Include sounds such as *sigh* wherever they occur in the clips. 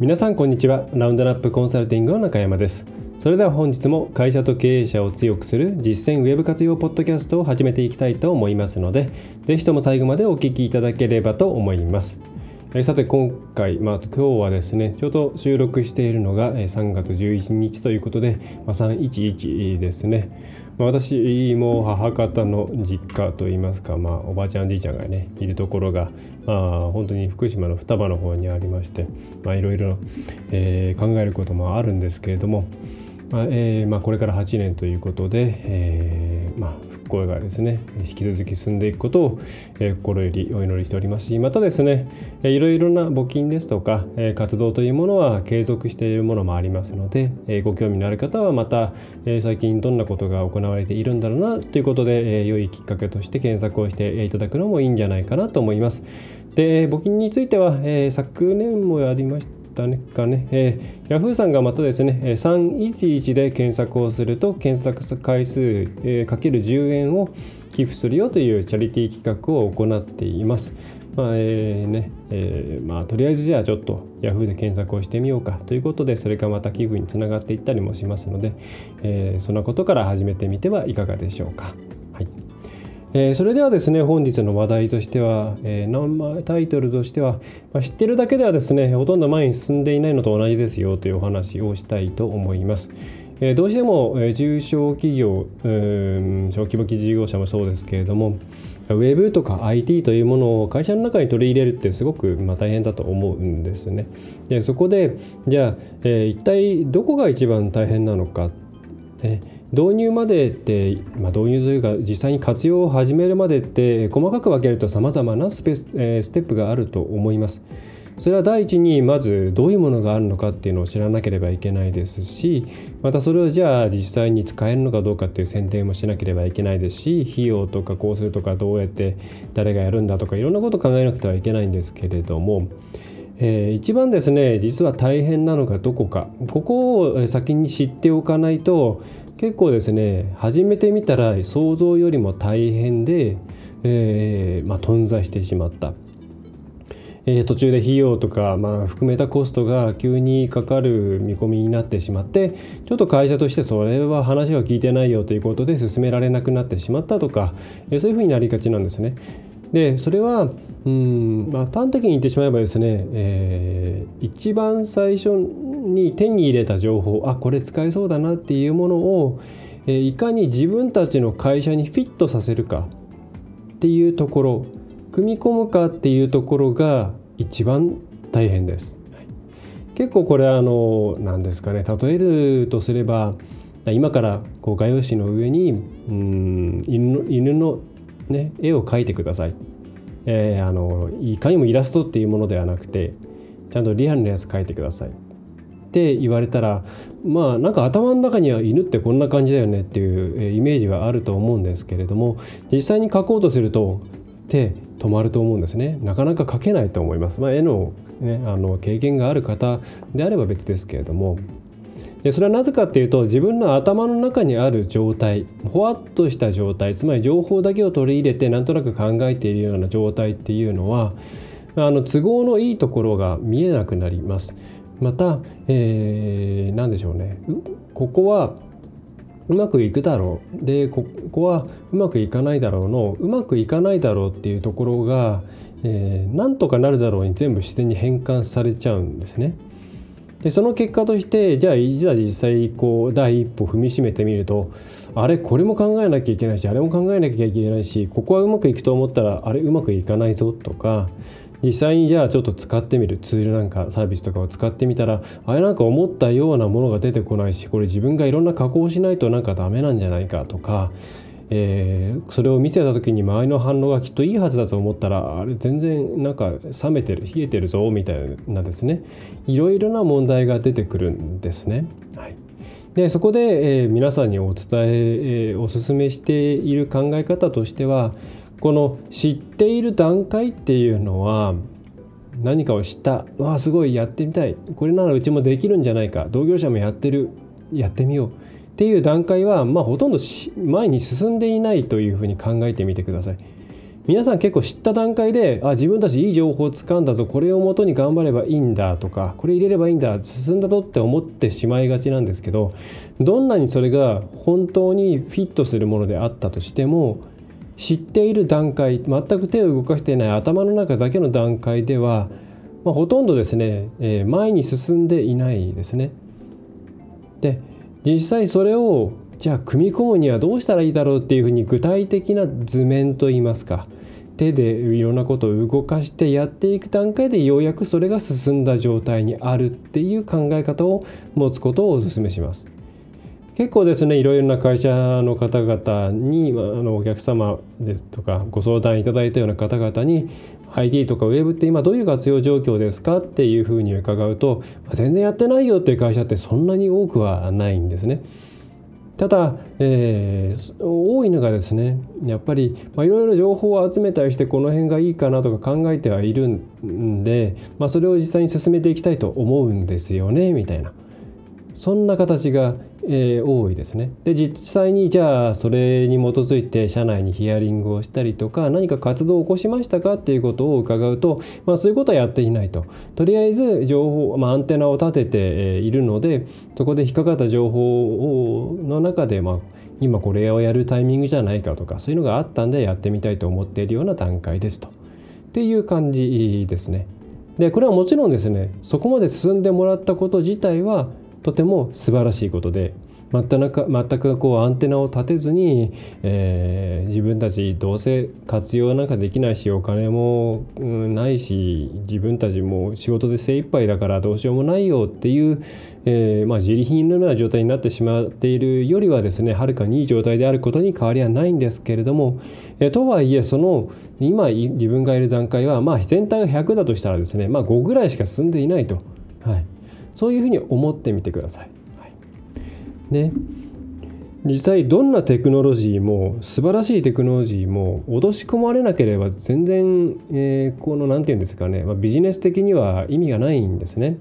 皆さんこんにちは。ラウンドナップコンサルティングの中山です。それでは本日も会社と経営者を強くする実践ウェブ活用ポッドキャストを始めていきたいと思いますので是非とも最後までお聴きいただければと思います。さて今回、まあ、今日はですねちょうど収録しているのが3月11日ということで、まあ、311ですね、まあ、私も母方の実家といいますか、まあ、おばあちゃんじいちゃんがねいるところが、まあ、本当に福島の双葉の方にありまして、いろいろ、考えることもあるんですけれども、まあえーまあ、これから8年ということで、えーまあ、復興がですね引き続き進んでいくことを、心よりお祈りしておりますしまたですね、いろいろな募金ですとか、活動というものは継続しているものもありますので、ご興味のある方はまた、最近どんなことが行われているんだろうなということで、え、良いきっかけとして検索をしていただくのもいいんじゃないかなと思います。で募金については、昨年もやりましたかね、えー、Yahoo さんがまたですね、311で検索をすると検索回数、えー、かける10円を寄付するよというチャリティー企画を行っています。まあえーねえーまあ、とりあえずじゃあちょっと Yahoo で検索をしてみようかということでそれがまた寄付につながっていったりもしますので、えー、そんなことから始めてみてはいかがでしょうか。はいえー、それではですね本日の話題としては、えー、タイトルとしては、まあ、知ってるだけではですねほとんど前に進んでいないのと同じですよというお話をしたいと思います。えー、どうしても、えー、中小企業小規模事業者もそうですけれどもウェブとか IT というものを会社の中に取り入れるってすごくまあ大変だと思うんですね。でそこでじゃあ、えー、一体どこが一番大変なのか、え導入までって、まあ、導入というか実際に活用を始めるまでって細かく分けるとさまざまなスペス、えー、ステップがあると思います。それは第一にまずどういうものがあるのかっていうのを知らなければいけないですしまたそれをじゃあ実際に使えるのかどうかっていう選定もしなければいけないですし費用とか工数とかどうやって誰がやるんだとかいろんなことを考えなくてはいけないんですけれども。えー、一番ですね実は大変なのがどこかここを先に知っておかないと結構ですね始めてみたら想像よりも大変で、えー、まあ、頓挫してしまった。え、途中で費用とか、まあ、含めたコストが急にかかる見込みになってしまってちょっと会社としてそれは話は聞いてないよということで進められなくなってしまったとか、え、そういうふうになりがちなんですね。でそれはうん、まあ、端的に言ってしまえばですね、えー、一番最初に手に入れた情報あこれ使えそうだなっていうものを、え、いかに自分たちの会社にフィットさせるかっていうところ組み込むかっていうところが一番大変です。結構これあの何ですかね例えるとすれば今からこう画用紙の上にうん犬の犬の、ね、絵を描いてください、えー、あのいかにもイラストっていうものではなくてちゃんとリアルなやつ描いてくださいって言われたらまあなんか頭の中には犬ってこんな感じだよねっていうイメージはあると思うんですけれども実際に描こうとすると手止まると思うんですね。なかなか描けないと思います、まあ、絵の,、ね、あの経験がある方であれば別ですけれども。でそれはなぜかっていうと自分の頭の中にある状態ほわっとした状態つまり情報だけを取り入れてなんとなく考えているような状態っていうのはあの都合のいいところが見えなくなります。また、えー、何でしょうねここはうまくいくだろうでここはうまくいかないだろうのうまくいかないだろうっていうところが、えー、なんとかなるだろうに全部自然に変換されちゃうんですね。でその結果としてじゃあいざ実際こう第一歩踏みしめてみるとあれこれも考えなきゃいけないしあれも考えなきゃいけないしここはうまくいくと思ったらあれうまくいかないぞとか実際にじゃあちょっと使ってみる。ツールなんかサービスとかを使ってみたらあれなんか思ったようなものが出てこないしこれ自分がいろんな加工しないとなんかダメなんじゃないかとか、えー、それを見せた時に周りの反応がきっといいはずだと思ったらあれ全然なんか冷めてる冷えてるぞみたいなですね。いろいろな問題が出てくるんですね。はい、でそこで、えー、皆さんにお伝ええー、お勧めしている考え方としてはこの知っている段階っていうのは何かを知ったわあすごいやってみたいこれならうちもできるんじゃないか同業者もやってるやってみようっていう段階は、まあ、ほとんど前に進んでいないというふうに考えてみてください。皆さん結構知った段階であ自分たちいい情報をつかんだぞこれをもとに頑張ればいいんだとかこれ入れればいいんだ進んだぞって思ってしまいがちなんですけどどんなにそれが本当にフィットするものであったとしても知っている段階全く手を動かしていない頭の中だけの段階では、まあ、ほとんどですね、えー、前に進んでいないですね。で実際それをじゃあ組み込むにはどうしたらいいだろうっていうふうに具体的な図面といいますか手でいろんなことを動かしてやっていく段階でようやくそれが進んだ状態にあるっていう考え方を持つことをお勧めします。結構ですねいろいろな会社の方々にあのお客様ですとかご相談いただいたような方々に ID とかウェブって今どういう活用状況ですかっていうふうに伺うと全然やってないよっていう会社ってそんなに多くはないんですね。ただ、えー、多いのがですねやっぱりいろいろ情報を集めたりしてこの辺がいいかなとか考えてはいるんで、まあ、それを実際に進めていきたいと思うんですよねみたいなそんな形がえー、多いですね。で実際にじゃあそれに基づいて社内にヒアリングをしたりとか何か活動を起こしましたかっていうことを伺うと、まあ、そういうことはやっていないと。とりあえず情報、まあ、アンテナを立てているのでそこで引っかかった情報の中で、まあ、今これをやるタイミングじゃないかとかそういうのがあったんでやってみたいと思っているような段階ですと。っていう感じですね。でこれはもちろんですねそこまで進んでもらったこと自体はとても素晴らしいことで全く全くこうアンテナを立てずに、えー、自分たちどうせ活用なんかできないしお金も、うん、ないし自分たちも仕事で精一杯だからどうしようもないよっていう、えー、まあ、自利品のような状態になってしまっているよりはですねはるかにいい状態であることに変わりはないんですけれども、えー、とはいえその今自分がいる段階は、まあ、全体が100だとしたらですね、まあ、5ぐらいしか進んでいないと。はいそういうふうに思ってみてください。はい、ね実際どんなテクノロジーも素晴らしいテクノロジーも脅し込まれなければ全然、えー、この何て言うんですかね、まあ、ビジネス的には意味がないんですね。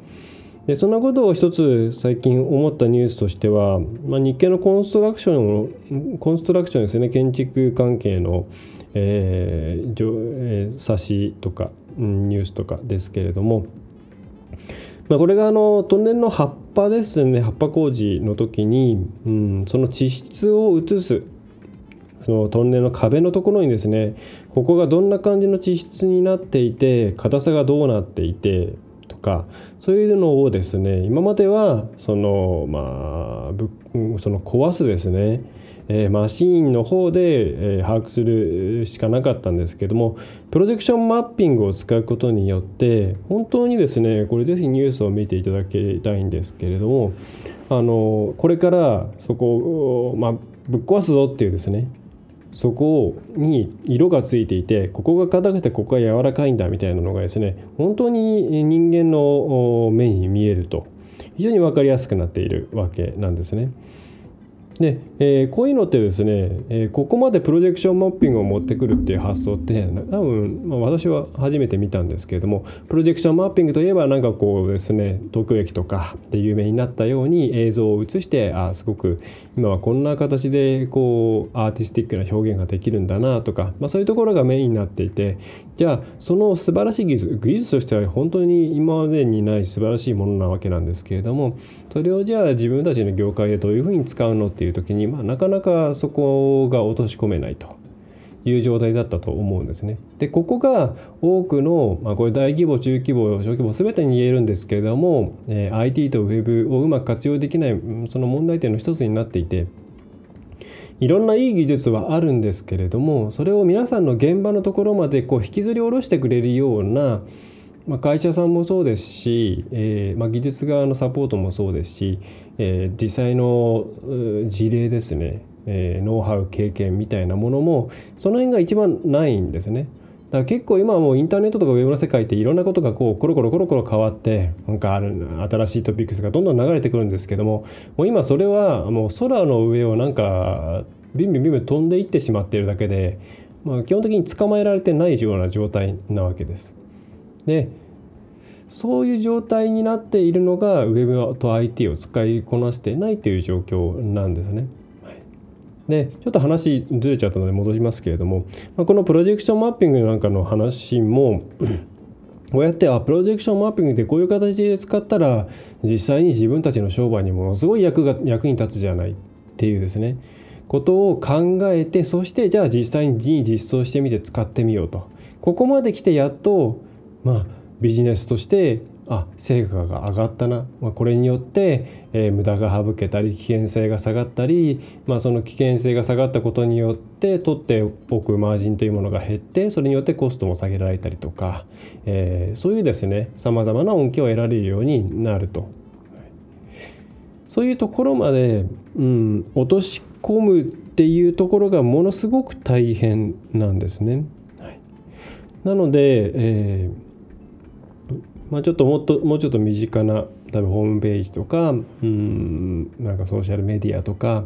でそんなことを一つ最近思ったニュースとしては、まあ、日系のコンストラクションコンストラクションですね建築関係の、えーえー、冊子とかニュースとかですけれどもまあ、これがあのトンネルの葉っぱですね。葉っぱ工事の時に、うん、その地質を移すそのトンネルの壁のところにですねここがどんな感じの地質になっていて硬さがどうなっていてとかそういうのをですね今まではそのまあその壊すですねえー、マシーンの方で、えー、把握するしかなかったんですけどもプロジェクションマッピングを使うことによって本当にですねこれぜひニュースを見ていただきたいんですけれどもあのこれからそこを、まあ、ぶっ壊すぞっていうですねそこに色がついていてここが硬くてここが柔らかいんだみたいなのがですね本当に人間の目に見えると非常に分かりやすくなっているわけなんですね。で、えー、こういうのってですね、えー、ここまでプロジェクションマッピングを持ってくるっていう発想って多分、まあ、私は初めて見たんですけれどもプロジェクションマッピングといえばなんかこうですね東京駅とかで有名になったように映像を映してあすごく今はこんな形でこうアーティスティックな表現ができるんだなとか、まあ、そういうところがメインになっていてじゃあその素晴らしい技術技術としては本当に今までにない素晴らしいものなわけなんですけれどもそれをじゃあ自分たちの業界でどういうふうに使うのっていう時に、まあ、なかなかそこが落とし込めないという状態だったと思うんですね。でここが多くの、まあ、これ大規模中規模小規模全てに言えるんですけれども、えー、IT と Web をうまく活用できないその問題点の一つになっていていろんないい技術はあるんですけれどもそれを皆さんの現場のところまでこう引きずり下ろしてくれるようなまあ、会社さんもそうですし、えーまあ、技術側のサポートもそうですし、えー、実際の事例ですねえー、ノウハウ経験みたいなものもその辺が一番ないんですね。だから結構今はもうインターネットとかウェブの世界っていろんなことがこうコロコロコロコロ変わってなんかある新しいトピックスがどんどん流れてくるんですけどももう今それはもう空の上をなんかビンビンビンビン飛んでいってしまっているだけで、まあ、基本的に捕まえられてないような状態なわけです。でそういう状態になっているのが Web と IT を使いこなしてないという状況なんですね。でちょっと話ずれちゃったので戻しますけれども、まあ、このプロジェクションマッピングなんかの話も *clears throat* こうやってあプロジェクションマッピングでこういう形で使ったら実際に自分たちの商売にものすごい役が役に立つじゃないっていうですね。ことを考えてそしてじゃあ実際に実装してみて使ってみようと。ここまで来てやっとまあビジネスとしてあ成果が上がったな、まあ、これによって、えー、無駄が省けたり危険性が下がったり、まあ、その危険性が下がったことによって取っておくマージンというものが減ってそれによってコストも下げられたりとか、えー、そういうですねさまざまな恩恵を得られるようになると。そういうところまで、うん、落とし込むっていうところがものすごく大変なんですね。はい、なので、えーまあ、ちょっともっともうちょっと身近な多分ホームページとかうんなんかソーシャルメディアとか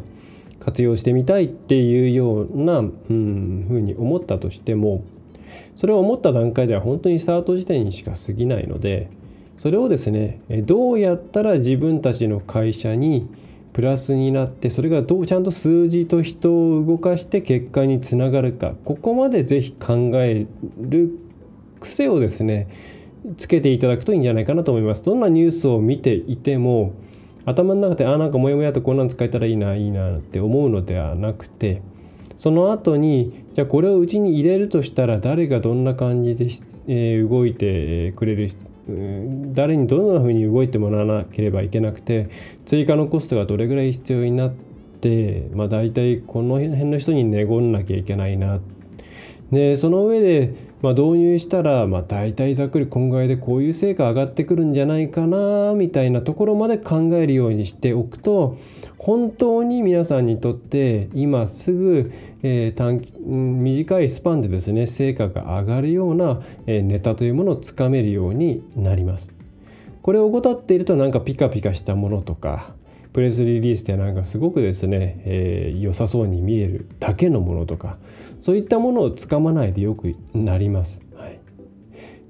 活用してみたいっていうようなうんふうに思ったとしてもそれを思った段階では本当にスタート時点にしか過ぎないのでそれをですねどうやったら自分たちの会社にプラスになってそれがどうちゃんと数字と人を動かして結果につながるかここまで是非考える癖をですねつけていただくといいんじゃないかなと思います。どんなニュースを見ていても頭の中であなんかモヤモヤとこんなん使えたらいいないいなって思うのではなくてその後にじゃあこれをうちに入れるとしたら誰がどんな感じで、えー、動いてくれる誰にどんなふうに動いてもらわなければいけなくて追加のコストがどれぐらい必要になってまあ大体この辺の人に寝込んなきゃいけないなでその上でまあ、導入したら、まあ、大体ざっくり今回でこういう成果上がってくるんじゃないかなみたいなところまで考えるようにしておくと本当に皆さんにとって今すぐ、えー、短短いスパンでですね成果が上がるような、えー、ネタというものをつかめるようになります。これを怠っているとなんかピカピカしたものとかプレスリリースでなんかすごくですね、えー、良さそうに見えるだけのものとかそういったものをつかまないでよくなります。はい、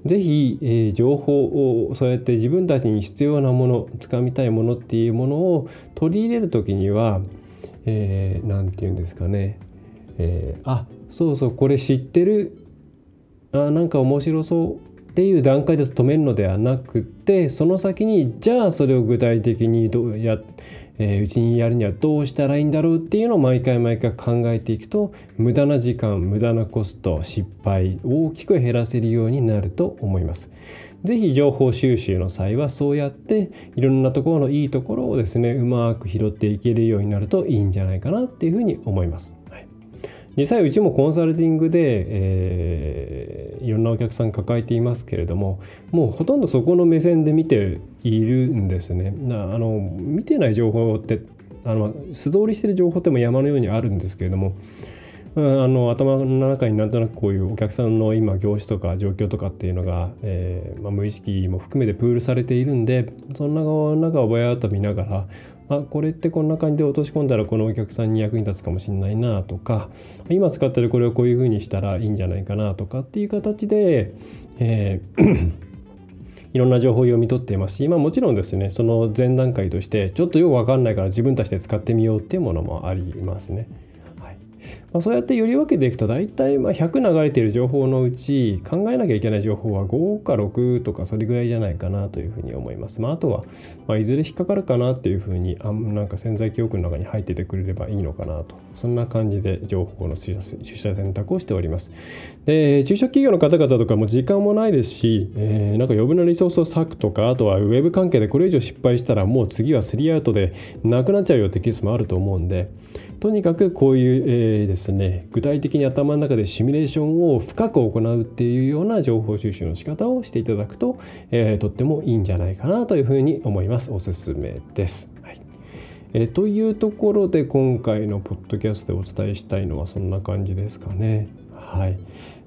ぜひ、えー、情報をそうやって自分たちに必要なものつかみたいものっていうものを取り入れる時には何、えー、て言うんですかね、えー、あそうそうこれ知ってる。あなんか面白そう。っていう段階で止めるのではなくてその先にじゃあそれを具体的にどうやえー、うちにやるにはどうしたらいいんだろうっていうのを毎回毎回考えていくと無駄な時間無駄なコスト失敗大きく減らせるようになると思います。是非情報収集の際はそうやっていろんなところのいいところをですねうまく拾っていけるようになるといいんじゃないかなっていうふうに思います。実際うちもコンサルティングで、えー、いろんなお客さん抱えていますけれどももうほとんどそこの目線で見ているんですね。なあの見てない情報ってあの素通りしてる情報っても山のようにあるんですけれどもあの頭の中になんとなくこういうお客さんの今業種とか状況とかっていうのが、えーまあ、無意識も含めてプールされているんでその中をぼやっと見ながらあこれってこんな感じで落とし込んだらこのお客さんに役に立つかもしれないなとか今使ってるこれをこういうふうにしたらいいんじゃないかなとかっていう形で、えー *coughs* いろんな情報を読み取っていますし、まあ、もちろんですねその前段階としてちょっとよく分かんないから自分たちで使ってみようっていうものもありますね。まあ、そうやってより分けていくと大体まあ100流れている情報のうち考えなきゃいけない情報は5か6とかそれぐらいじゃないかなというふうに思います。まあ、あとはまあいずれ引っかかるかなっていうふうにあなんか潜在記憶の中に入っててくれればいいのかなとそんな感じで情報の取捨選択をしております。で中小企業の方々とかも時間もないですし、えー、なんか余分なリソースを割くとかあとはウェブ関係でこれ以上失敗したらもう次はスリーアウトでなくなっちゃうよってケースもあると思うんで。とにかくこういう、えー、ですね具体的に頭の中でシミュレーションを深く行うっていうような情報収集の仕方をしていただくと、えー、とってもいいんじゃないかなというふうに思いますおすすめです。はいえというところで今回のポッドキャストでお伝えしたいのはそんな感じですかね。はい、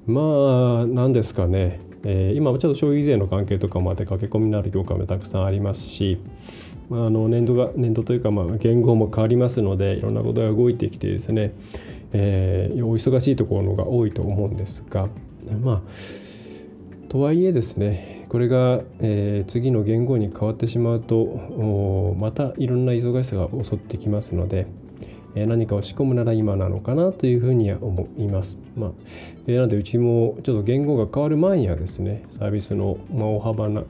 まあ何ですかね、えー、今ちょっと消費税の関係とかまで駆け込みになる業界もたくさんありますし、まあ、あの年度が年度というかまあ言語も変わりますのでいろんなことが動いてきてですね、えー、お忙しいところが多いと思うんですがまあとはいえですねこれが、えー、次の言語に変わってしまうとまたいろんな忙しさが襲ってきますので、え、何かを仕込むなら今なのかなというふうには思います。まあ、え、なのでうちもちょっと言語が変わる前にはですねサービスの、ま、大幅な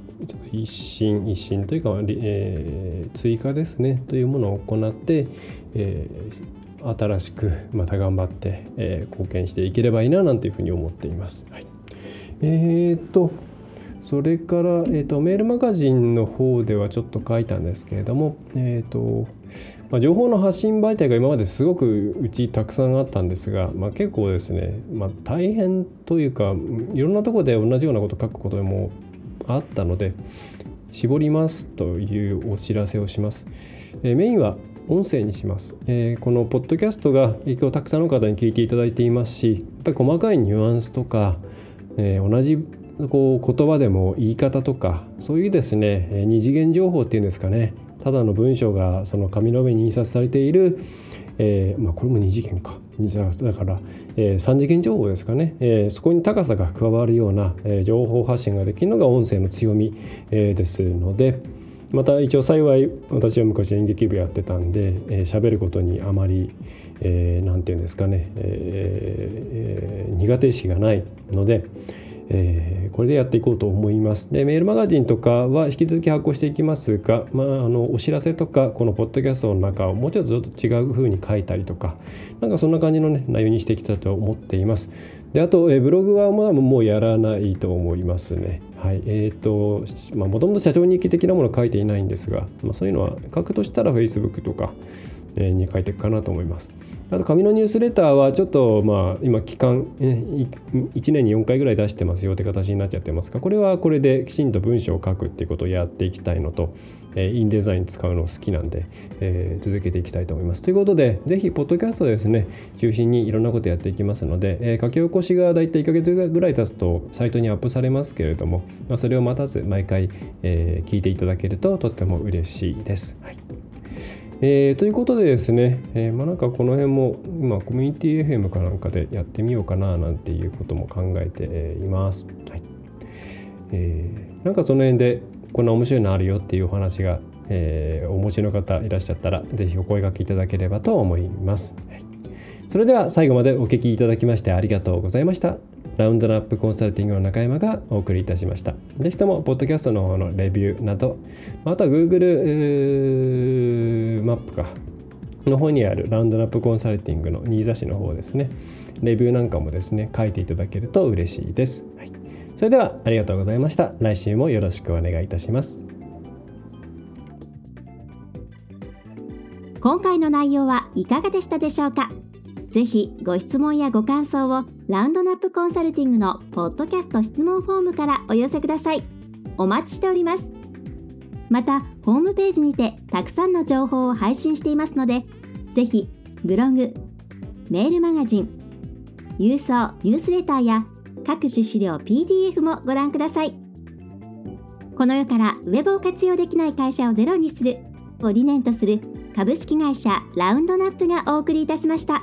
一新一新というか、えー、追加ですねというものを行って、えー、新しくまた頑張って、えー、貢献していければいいななんていうふうに思っています。はい、えー、っとそれから、えーと、メールマガジンの方ではちょっと書いたんですけれども、えーとまあ、情報の発信媒体が今まですごくうちたくさんあったんですが、まあ、結構ですね、まあ、大変というかいろんなとこで同じようなこと書くこともあったので絞りますというお知らせをします。えー、メインは音声にします、えー、このポッドキャストが影響たくさんの方に聞いていただいていますしやっぱり細かいニュアンスとか、えー、同じこう言葉でも言い方とかそういうですね二次元情報っていうんですかね。ただの文章がその紙の上に印刷されている、えー、まあ、これも二次元か。だから、えー、3次元情報ですかね、えー、そこに高さが加わるような、え情報発信ができるのが音声の強み、えですのでまた一応幸い私は昔演劇部やってたんで喋、えー、ることにあまり何、えー、て言うんですかね、え、苦手意識がないので、えー、これでやっていこうと思います。でメールマガジンとかは引き続き発行していきますが、まあ、あのお知らせとかこのポッドキャストの中をもうちょっとょっと違う風に書いたりとかなんかそんな感じの、ね、内容にしていきたいと思っています。であと、えブログはもうやらないと思いますね。はいえーとまあ、もともと社長日記的なもの書いていないんですが、まあ、そういうのは書くとしたら Facebook とかに書いていくかなと思います。あと紙のニュースレターはちょっとまあ今期間1年に4回ぐらい出してますよって形になっちゃってますがこれはこれできちんと文章を書くっていうことをやっていきたいのとインデザイン使うの好きなんで、え、続けていきたいと思います。ということでぜひポッドキャストですね中心にいろんなことやっていきますので、え、書き起こしがだいたい1ヶ月ぐらい経つとサイトにアップされますけれども、ま、それを待たず毎回、え、聞いていただけるととっても嬉しいです。はいえー、ということでですね、えー、まあ、なんかこの辺も今コミュニティ FM かなんかでやってみようかななんていうことも考えています。はいえー、なんかその辺でこんな面白いのあるよっていうお話が、えー、お持ちの方いらっしゃったら是非お声がけいただければと思います。はい、それでは最後までお聞きいただきましてありがとうございました。ラウンドナップコンサルティングの中山がお送りいたしました。ぜひとも、ポッドキャストの方のレビューなど、あとは Google マップか、の方にあるラウンドナップコンサルティングの新座市の方ですね、レビューなんかもですね、書いていただけると嬉しいです。はい、それでは、ありがとうございました。来週もよろしくお願いいたします。今回の内容はいかがでしたでしょうか？ぜひご質問やご感想をラウンドナップコンサルティングのポッドキャスト質問フォームからお寄せください。お待ちしております。また、ホームページにてたくさんの情報を配信していますので、ぜひブログ、メールマガジン、郵送ニュースレターや各種資料 PDF もご覧ください。この世からウェブを活用できない会社をゼロにするを理念とする株式会社ラウンドナップがお送りいたしました。